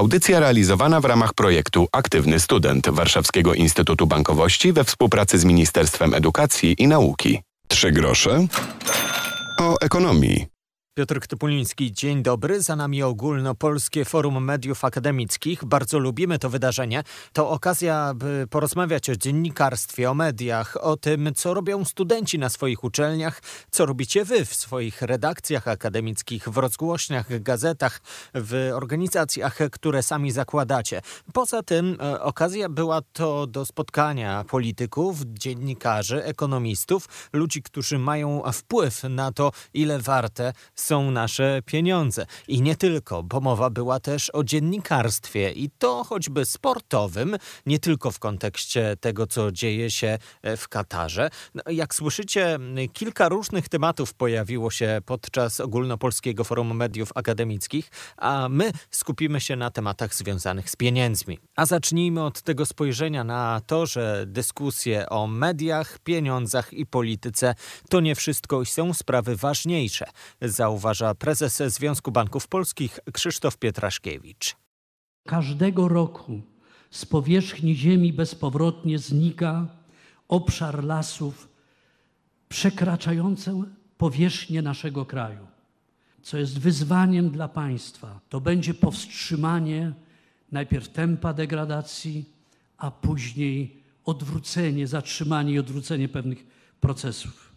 Audycja realizowana w ramach projektu Aktywny Student Warszawskiego Instytutu Bankowości we współpracy z Ministerstwem Edukacji i Nauki. Trzy grosze o ekonomii. Piotr Ktypuliński, dzień dobry. Za nami ogólnopolskie Forum Mediów Akademickich. Bardzo lubimy to wydarzenie. To okazja, by porozmawiać o dziennikarstwie, o mediach, o tym, co robią studenci na swoich uczelniach, co robicie wy w swoich redakcjach akademickich, w rozgłośniach, gazetach, w organizacjach, które sami zakładacie. Poza tym e, okazja była to do spotkania polityków, dziennikarzy, ekonomistów, ludzi, którzy mają wpływ na to, ile warte są nasze pieniądze. I nie tylko, bo mowa była też o dziennikarstwie i to choćby sportowym, nie tylko w kontekście tego, co dzieje się e, w Katarze. No, jak słyszycie, kilka różnych tematów pojawiło się podczas ogólnopolskiego forum mediów akademickich, a my skupimy się na tematach związanych z pieniędzmi. A zacznijmy od tego spojrzenia na to, że dyskusje o mediach, pieniądzach i polityce to nie wszystko i są sprawy ważniejsze. Za zauważa prezes Związku Banków Polskich Krzysztof Pietraszkiewicz. Każdego roku z powierzchni ziemi bezpowrotnie znika obszar lasów przekraczający powierzchnię naszego kraju. Co jest wyzwaniem dla państwa, to będzie powstrzymanie najpierw tempa degradacji, a później odwrócenie, zatrzymanie i odwrócenie pewnych procesów.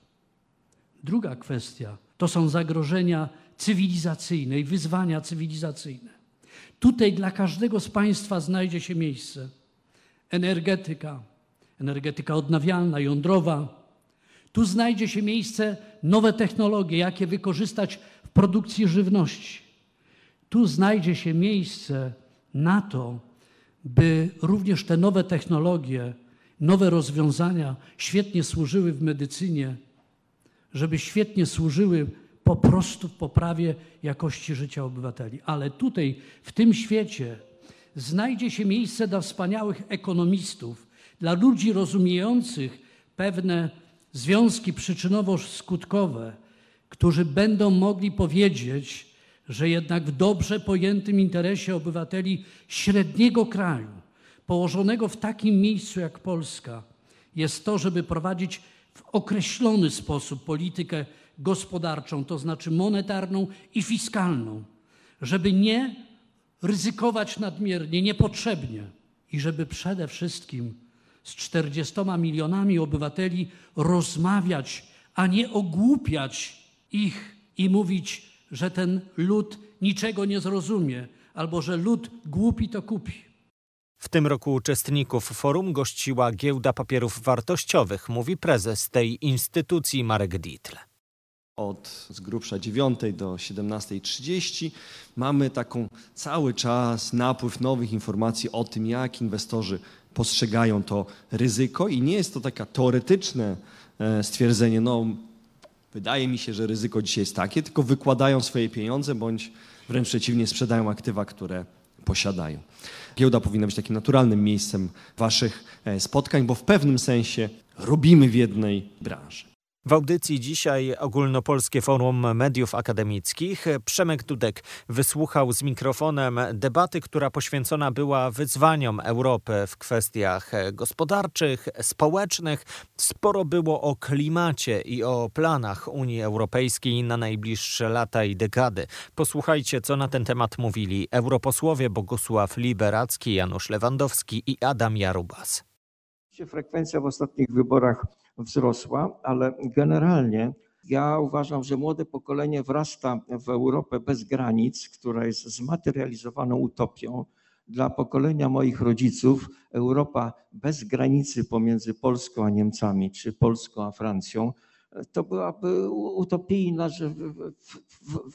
Druga kwestia to są zagrożenia cywilizacyjne i wyzwania cywilizacyjne. Tutaj dla każdego z Państwa znajdzie się miejsce. Energetyka, energetyka odnawialna, jądrowa. Tu znajdzie się miejsce nowe technologie, jakie wykorzystać w produkcji żywności. Tu znajdzie się miejsce na to, by również te nowe technologie, nowe rozwiązania świetnie służyły w medycynie, żeby świetnie służyły po prostu w poprawie jakości życia obywateli. Ale tutaj, w tym świecie, znajdzie się miejsce dla wspaniałych ekonomistów, dla ludzi rozumiejących pewne związki przyczynowo-skutkowe, którzy będą mogli powiedzieć, że jednak w dobrze pojętym interesie obywateli średniego kraju, położonego w takim miejscu jak Polska, jest to, żeby prowadzić w określony sposób politykę gospodarczą, to znaczy monetarną i fiskalną, żeby nie ryzykować nadmiernie, niepotrzebnie i żeby przede wszystkim z 40 milionami obywateli rozmawiać, a nie ogłupiać ich i mówić, że ten lud niczego nie zrozumie, albo że lud głupi to kupi. W tym roku uczestników forum gościła giełda papierów wartościowych, mówi prezes tej instytucji Marek Dietl. Od z grubsza 9 do 17.30 mamy taką cały czas napływ nowych informacji o tym, jak inwestorzy postrzegają to ryzyko i nie jest to takie teoretyczne e, stwierdzenie, no wydaje mi się, że ryzyko dzisiaj jest takie, tylko wykładają swoje pieniądze bądź wręcz przeciwnie sprzedają aktywa, które posiadają. Giełda powinna być takim naturalnym miejscem waszych e, spotkań, bo w pewnym sensie robimy w jednej branży. W audycji dzisiaj Ogólnopolskie Forum Mediów Akademickich Przemek Dudek wysłuchał z mikrofonem debaty, która poświęcona była wyzwaniom Europy w kwestiach gospodarczych, społecznych. Sporo było o klimacie i o planach Unii Europejskiej na najbliższe lata i dekady. Posłuchajcie, co na ten temat mówili europosłowie Bogusław Liberacki, Janusz Lewandowski i Adam Jarubas. Frekwencja w ostatnich wyborach wzrosła, ale generalnie ja uważam, że młode pokolenie wrasta w Europę bez granic, która jest zmaterializowaną utopią. Dla pokolenia moich rodziców Europa bez granicy pomiędzy Polską a Niemcami, czy Polską a Francją, to byłaby utopijna,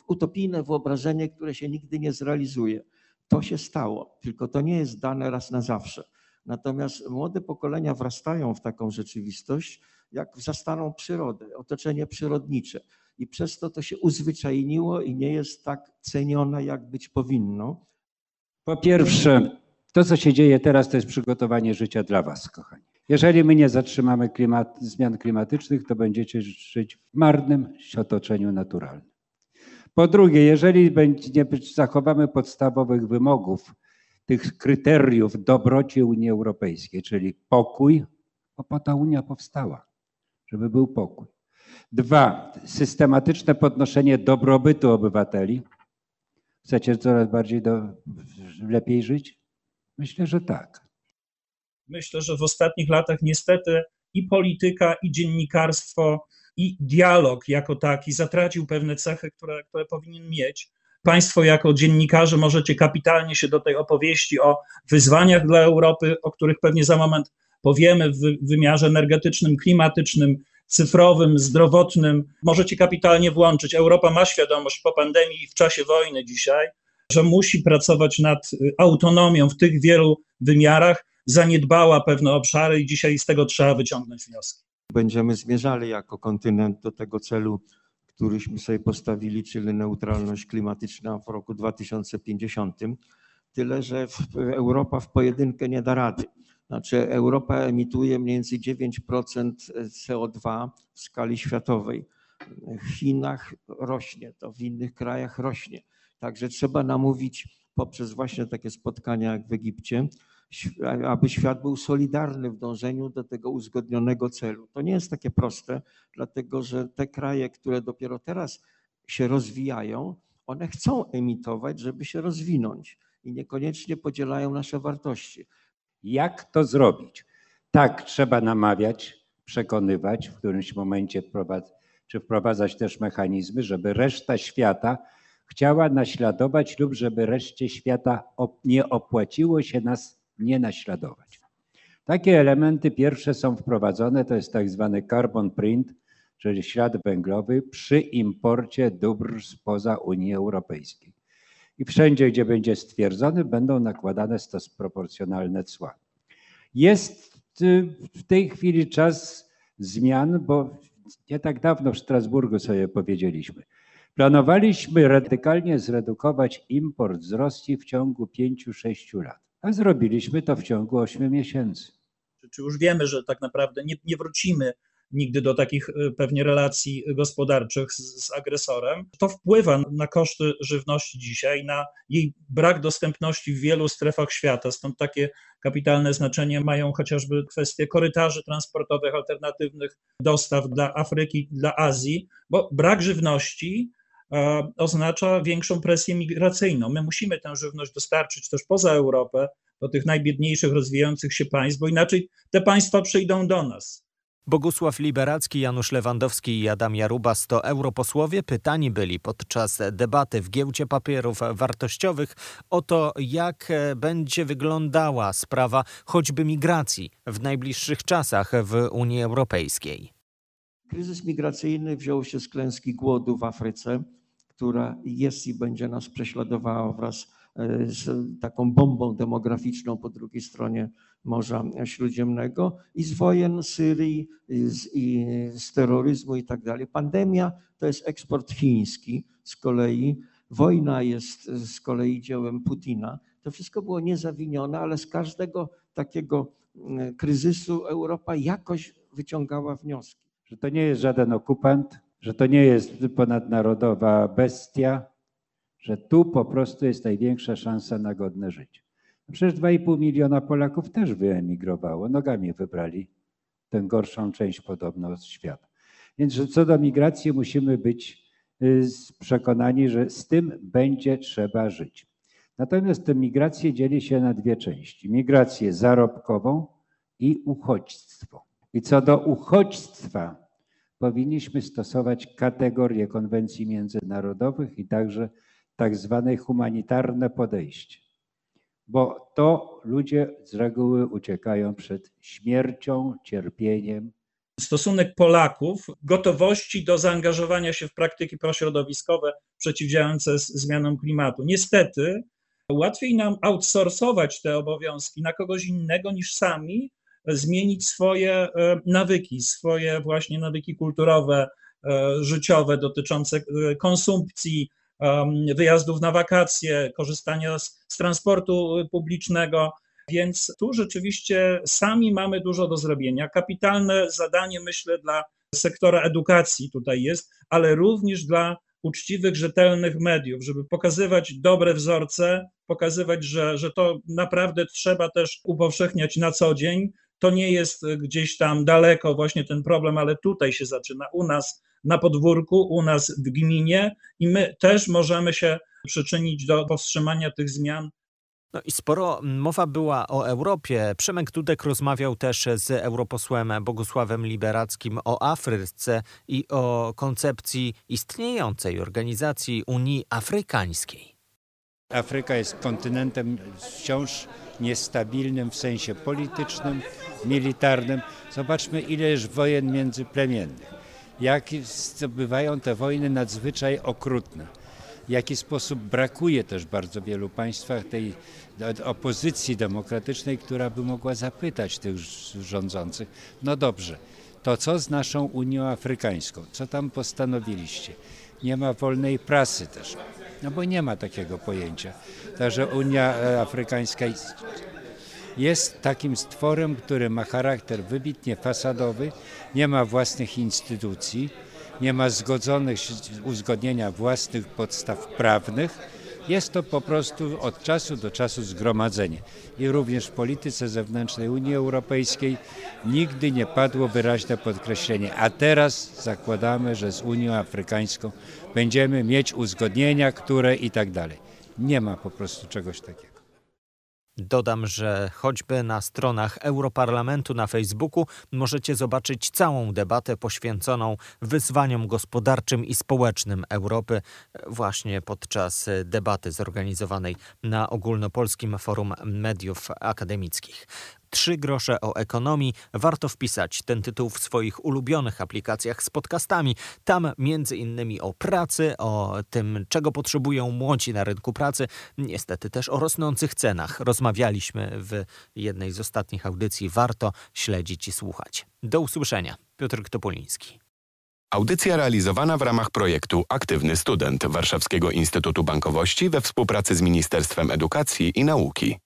utopijne wyobrażenie, które się nigdy nie zrealizuje. To się stało, tylko to nie jest dane raz na zawsze. Natomiast młode pokolenia wrastają w taką rzeczywistość, jak zastaną przyrodę, otoczenie przyrodnicze. I przez to to się uzwyczajniło i nie jest tak cenione, jak być powinno. Po pierwsze, to, co się dzieje teraz, to jest przygotowanie życia dla Was, kochani. Jeżeli my nie zatrzymamy klimat, zmian klimatycznych, to będziecie żyć w marnym otoczeniu naturalnym. Po drugie, jeżeli nie zachowamy podstawowych wymogów tych kryteriów dobroci Unii Europejskiej, czyli pokój, bo po to Unia powstała, żeby był pokój. Dwa, systematyczne podnoszenie dobrobytu obywateli. Chcecie coraz bardziej do, lepiej żyć? Myślę, że tak. Myślę, że w ostatnich latach niestety i polityka, i dziennikarstwo, i dialog jako taki zatracił pewne cechy, które, które powinien mieć. Państwo, jako dziennikarze, możecie kapitalnie się do tej opowieści o wyzwaniach dla Europy, o których pewnie za moment powiemy w wymiarze energetycznym, klimatycznym, cyfrowym, zdrowotnym, możecie kapitalnie włączyć. Europa ma świadomość po pandemii i w czasie wojny dzisiaj, że musi pracować nad autonomią w tych wielu wymiarach, zaniedbała pewne obszary i dzisiaj z tego trzeba wyciągnąć wnioski. Będziemy zmierzali jako kontynent do tego celu, któryśmy sobie postawili, czyli neutralność klimatyczna w roku 2050. Tyle, że Europa w pojedynkę nie da rady. Znaczy Europa emituje mniej więcej 9% CO2 w skali światowej. W Chinach rośnie, to w innych krajach rośnie. Także trzeba namówić poprzez właśnie takie spotkania jak w Egipcie, aby świat był solidarny w dążeniu do tego uzgodnionego celu. To nie jest takie proste, dlatego że te kraje, które dopiero teraz się rozwijają, one chcą emitować, żeby się rozwinąć i niekoniecznie podzielają nasze wartości. Jak to zrobić? Tak, trzeba namawiać, przekonywać, w którymś momencie wprowadzać, czy wprowadzać też mechanizmy, żeby reszta świata chciała naśladować lub żeby reszcie świata nie opłaciło się nas nie naśladować. Takie elementy pierwsze są wprowadzone, to jest tak zwany carbon print, czyli ślad węglowy przy imporcie dóbr spoza Unii Europejskiej i wszędzie, gdzie będzie stwierdzony, będą nakładane stos proporcjonalne cła. Jest y, w tej chwili czas zmian, bo nie tak dawno w Strasburgu sobie powiedzieliśmy. Planowaliśmy radykalnie zredukować import z Rosji w ciągu 5-6 lat, a zrobiliśmy to w ciągu 8 miesięcy. Czy już wiemy, że tak naprawdę nie, nie wrócimy nigdy do takich y, pewnie relacji gospodarczych z, z, agresorem. To wpływa na koszty żywności dzisiaj, na jej brak dostępności w wielu strefach świata. Stąd takie kapitalne znaczenie mają chociażby kwestie korytarzy transportowych, alternatywnych dostaw dla Afryki, dla Azji, bo brak żywności oznacza większą presję migracyjną. My musimy tę żywność dostarczyć też poza Europę, do tych najbiedniejszych, rozwijających się państw, bo inaczej te państwa przyjdą do nas. Bogusław Liberacki, Janusz Lewandowski i Adam Jarubas to europosłowie. Pytani byli podczas debaty w giełdzie papierów wartościowych o to, jak będzie wyglądała sprawa choćby migracji w najbliższych czasach w Unii Europejskiej. Kryzys migracyjny wziął się z klęski głodu w Afryce, która jest i będzie nas prześladowała wraz e, z taką bombą demograficzną po drugiej stronie Morza Śródziemnego i z wojen Syrii, z, i z terroryzmu i tak dalej. Pandemia to jest eksport chiński z kolei, wojna jest z kolei dziełem Putina. To wszystko było niezawinione, ale z każdego takiego mm, kryzysu Europa jakoś wyciągała wnioski. Że to nie jest żaden okupant, że to nie jest ponadnarodowa bestia, że tu po prostu jest największa szansa na godne życie. Przecież 2,5 miliona Polaków też wyemigrowało, nogami wybrali tę gorszą część podobno świata. Więc co do migracji musimy być y, przekonani, że z tym będzie trzeba żyć. Natomiast tę migrację dzieli się na dwie części. Migrację zarobkową i uchodźstwo. I co do uchodźstwa powinniśmy stosować kategorie konwencji międzynarodowych i także tak zwane humanitarne podejście bo to ludzie z reguły uciekają przed śmiercią, cierpieniem. Stosunek Polaków, gotowości do zaangażowania się w praktyki prośrodowiskowe przeciwdziałające zmianom klimatu. Niestety, łatwiej nam outsourcować te obowiązki na kogoś innego niż sami zmienić swoje e, nawyki, swoje właśnie nawyki kulturowe, e, życiowe dotyczące e, konsumpcji, wyjazdów na wakacje, korzystania z, z transportu publicznego. Więc tu rzeczywiście sami mamy dużo do zrobienia. Kapitalne zadanie, myślę, dla sektora edukacji tutaj jest, ale również dla uczciwych, rzetelnych mediów, żeby pokazywać dobre wzorce, pokazywać, że, że to naprawdę trzeba też upowszechniać na co dzień. To nie jest gdzieś tam daleko właśnie ten problem, ale tutaj się zaczyna u nas na podwórku, u nas w gminie i my też możemy się przyczynić do powstrzymania tych zmian no i sporo mowa była o Europie. Przemek Dudek rozmawiał też z europosłem Bogusławem Liberackim o Afryce i o koncepcji istniejącej organizacji Unii Afrykańskiej. Afryka jest kontynentem wciąż niestabilnym w sensie politycznym, militarnym. Zobaczmy, ileż wojen międzyplemiennych. Jak bywają te wojny nadzwyczaj okrutne w jaki sposób brakuje też w bardzo wielu państwach tej opozycji demokratycznej, która by mogła zapytać tych rządzących, no dobrze, to co z naszą Unią Afrykańską? Co tam postanowiliście? Nie ma wolnej prasy też, no bo nie ma takiego pojęcia. Także Unia e, Afrykańska jest takim stworem, który ma charakter wybitnie fasadowy, nie ma własnych instytucji, nie ma zgodzonych uzgodnienia własnych podstaw prawnych. Jest to po prostu od czasu do czasu zgromadzenie. I również w polityce zewnętrznej Unii Europejskiej nigdy nie padło wyraźne podkreślenie. A teraz zakładamy, że z Unią Afrykańską będziemy mieć uzgodnienia, które i tak dalej. Nie ma po prostu czegoś takiego. Dodam, że choćby na stronach Europarlamentu na Facebooku możecie zobaczyć całą debatę poświęconą wyzwaniom gospodarczym i społecznym Europy właśnie podczas debaty zorganizowanej na Ogólnopolskim Forum Mediów Akademickich. Trzy grosze o ekonomii. Warto wpisać ten tytuł w swoich ulubionych aplikacjach z podcastami. Tam między innymi o pracy, o tym, czego potrzebują młodzi na rynku pracy, niestety też o rosnących cenach. Rozmawialiśmy w jednej z ostatnich audycji. Warto śledzić i słuchać. Do usłyszenia. Piotr Topoliński. Audycja realizowana w ramach projektu Aktywny Student Warszawskiego Instytutu Bankowości we współpracy z Ministerstwem Edukacji i Nauki.